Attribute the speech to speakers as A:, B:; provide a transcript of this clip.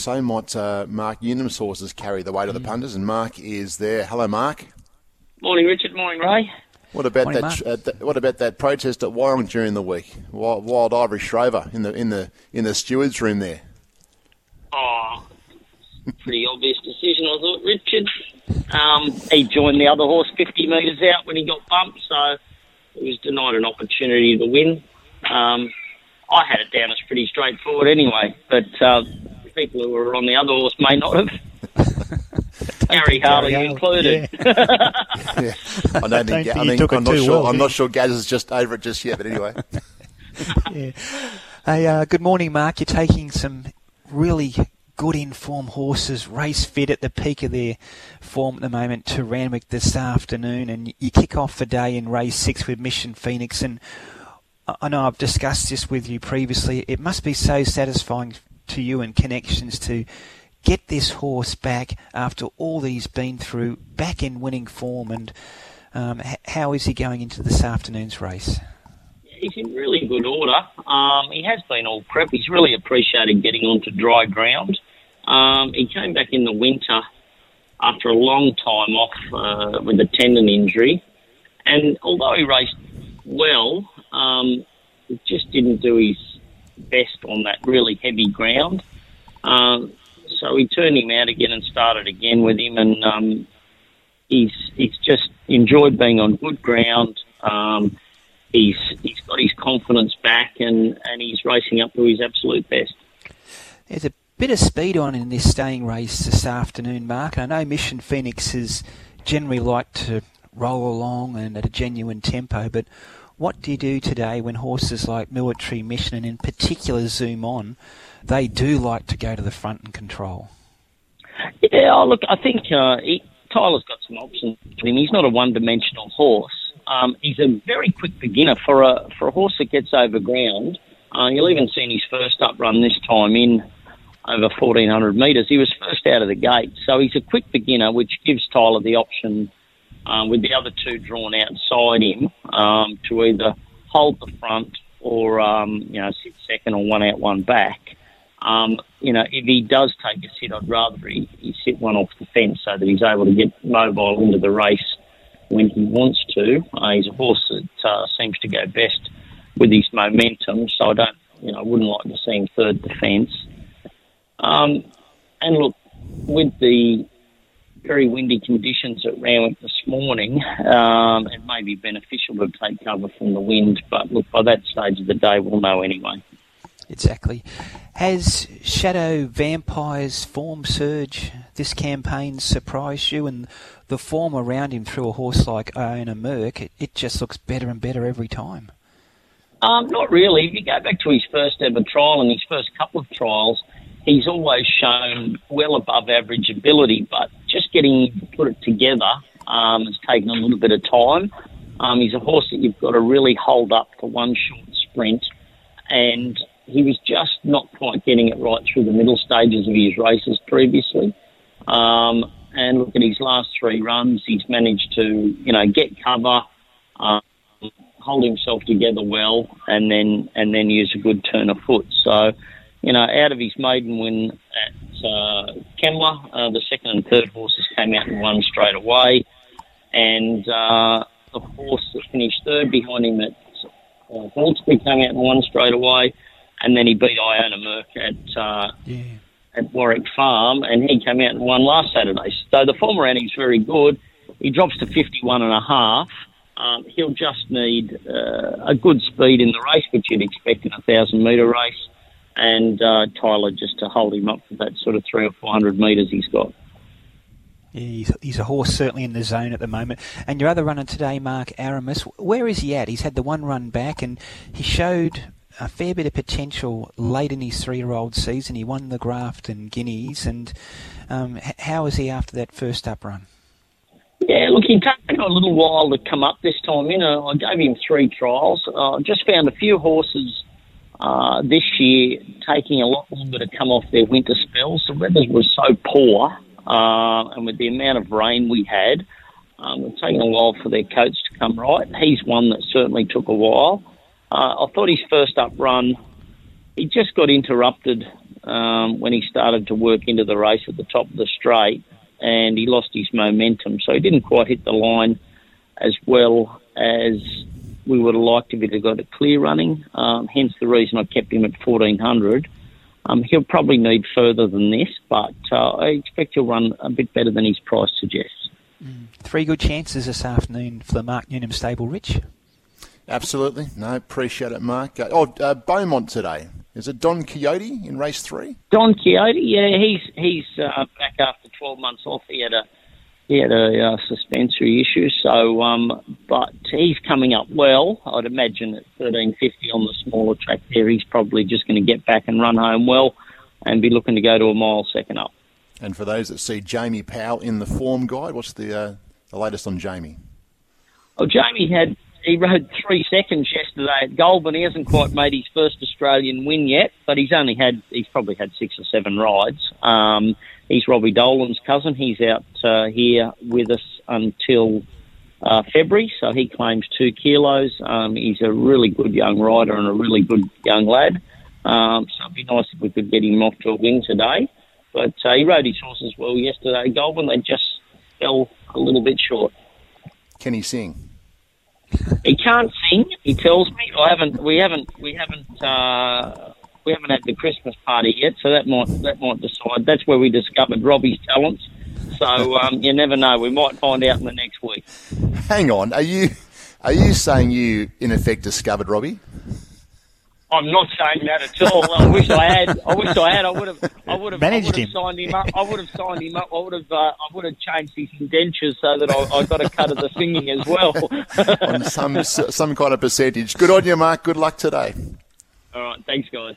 A: so might uh, Mark Newnham's horses carry the weight of the punters, and Mark is there. Hello, Mark.
B: Morning, Richard. Morning, Ray.
A: What about
C: Morning,
A: that? Uh, th- what about that protest at Warren during the week? Wild, Wild Ivory Shrover in the in the in the stewards' room there.
B: Oh, pretty obvious decision, I thought, Richard. Um, he joined the other horse 50 metres out when he got bumped, so he was denied an opportunity to win. Um, I had it down as pretty straightforward anyway, but uh, people who were on the other horse may not have. Gary Harley
C: Harley,
B: included.
A: Yeah, I don't think,
C: don't
A: I think
C: took
A: I'm, not
C: too
A: sure.
C: well,
A: I'm not sure Gaz is just over it just yet. But anyway,
C: Yeah. Hey, uh, good morning, Mark. You're taking some really good informed horses, race fit at the peak of their form at the moment to Randwick this afternoon, and you kick off the day in race six with Mission Phoenix. And I- I know I've discussed this with you previously. It must be so satisfying to you and connections to get this horse back after all he's been through, back in winning form. And um, h- how is he going into this afternoon's race?
B: he's in really good order. Um, he has been all prep. He's really appreciated getting onto dry ground. Um, he came back in the winter after a long time off uh, with a tendon injury, and although he raced well, um, just didn't do his best on that really heavy ground. Um, so we turned him out again and started again with him, and um, he's he's just enjoyed being on good ground. Um, he's he's got his confidence back, and, and he's racing up to his absolute best.
C: There's a bit of speed on in this staying race this afternoon, Mark. I know Mission Phoenix has generally like to roll along and at a genuine tempo, but what do you do today when horses like Military Mission and in particular Zoom On, they do like to go to the front and control?
B: Yeah, oh, look, I think uh, he, Tyler's got some options with him. He's not a one-dimensional horse. Um, he's a very quick beginner for a for a horse that gets over ground. Uh, you'll even see in his first up run this time in over 1400 metres. He was first out of the gate, so he's a quick beginner, which gives Tyler the option um, with the other two drawn outside him um, to either hold the front or um, you know sit second or one out, one back. Um, you know, if he does take a sit, I'd rather he, he sit one off the fence so that he's able to get mobile into the race when he wants to. Uh, he's a horse that uh, seems to go best with his momentum, so I don't, you know, I wouldn't like to see him third defence. Um, and look, with the very windy conditions at Randwick this morning, um, it may be beneficial to take cover from the wind, but look, by that stage of the day, we'll know anyway.
C: Exactly. Has Shadow Vampire's form surge this campaign surprised you? And the form around him through a horse like Iona Merck, it, it just looks better and better every time.
B: Um, not really. If you go back to his first ever trial and his first couple of trials, he's always shown well above average ability, but just getting put it together um, has taken a little bit of time. Um, he's a horse that you've got to really hold up for one short sprint, and he was just not quite getting it right through the middle stages of his races previously. Um, and look at his last three runs, he's managed to, you know, get cover, um, hold himself together well, and then and then use a good turn of foot. So, you know, out of his maiden win at uh, uh, the second and third horses came out and won straight away, and uh, the horse that finished third behind him at uh, Hawkesbury came out and won straight away, and then he beat Iona Merck at. Uh,
C: Yeah.
B: at Warwick Farm, and he came out and won last Saturday. So the form around him's very good. He drops to 51 and a half. Um, he'll just need uh, a good speed in the race, which you'd expect in a thousand metre race, and uh, Tyler just to hold him up for that sort of three or four hundred metres he's got.
C: Yeah, he's, he's a horse certainly in the zone at the moment. And your other runner today, Mark Aramis, where is he at? He's had the one run back and he showed a fair bit of potential late in his three-year-old season. He won the Grafton Guineas. And um, how is he after that first up run?
B: Yeah, look, he took a little while to come up this time. You know, I gave him three trials. I uh, just found a few horses uh, this year taking a lot longer to come off their winter spells. The weather was so poor, uh, and with the amount of rain we had, um, it's taken a while for their coats to come right. He's one that certainly took a while. Uh, I thought his first up run, he just got interrupted um, when he started to work into the race at the top of the straight, and he lost his momentum. So he didn't quite hit the line as well as we would have liked if he'd have got a clear running. Um, hence the reason I kept him at 1400. Um, he'll probably need further than this, but uh, I expect he'll run a bit better than his price suggests.
C: Mm. Three good chances this afternoon for the Mark Newnham stable, Rich.
A: Absolutely. No, appreciate it, Mark. Uh, oh, uh, Beaumont today. Is it Don Quixote in race three?
B: Don Quixote, yeah, he's he's uh, back after 12 months off. He had a he had a uh, suspensory issue, so um, but he's coming up well. I'd imagine at 1350 on the smaller track there, he's probably just going to get back and run home well, and be looking to go to a mile second up.
A: And for those that see Jamie Powell in the form guide, what's the uh, the latest on Jamie?
B: Oh, Jamie had he rode three seconds yesterday at Goulburn. He hasn't quite made his first Australian win yet, but he's only had he's probably had six or seven rides. Um, he's Robbie Dolan's cousin. He's out uh, here with us until uh, February, so he claims two kilos. Um, he's a really good young rider and a really good young lad. Um, so it'd be nice if we could get him off to a win today. But uh, he rode his horses well yesterday Goulburn. They just fell a little bit short.
A: Can he sing?
B: He can't sing. He tells me. I haven't. We haven't. We haven't. Uh, we haven't had the Christmas party yet, so that might that might decide. That's where we discovered Robbie's talents. So um, you never know. We might find out in the next week.
A: Hang on. Are you are you saying you in effect discovered Robbie?
B: I'm not saying that at all. I wish I had. I wish I had. I would have. I would have
C: managed
B: him. Signed him up. I would have signed him up. I would have. Uh, I would have changed his indentures so that I, I got a cut of the singing as well.
A: on some some kind of percentage. Good on you, Mark. Good luck today.
B: All right. Thanks, guys.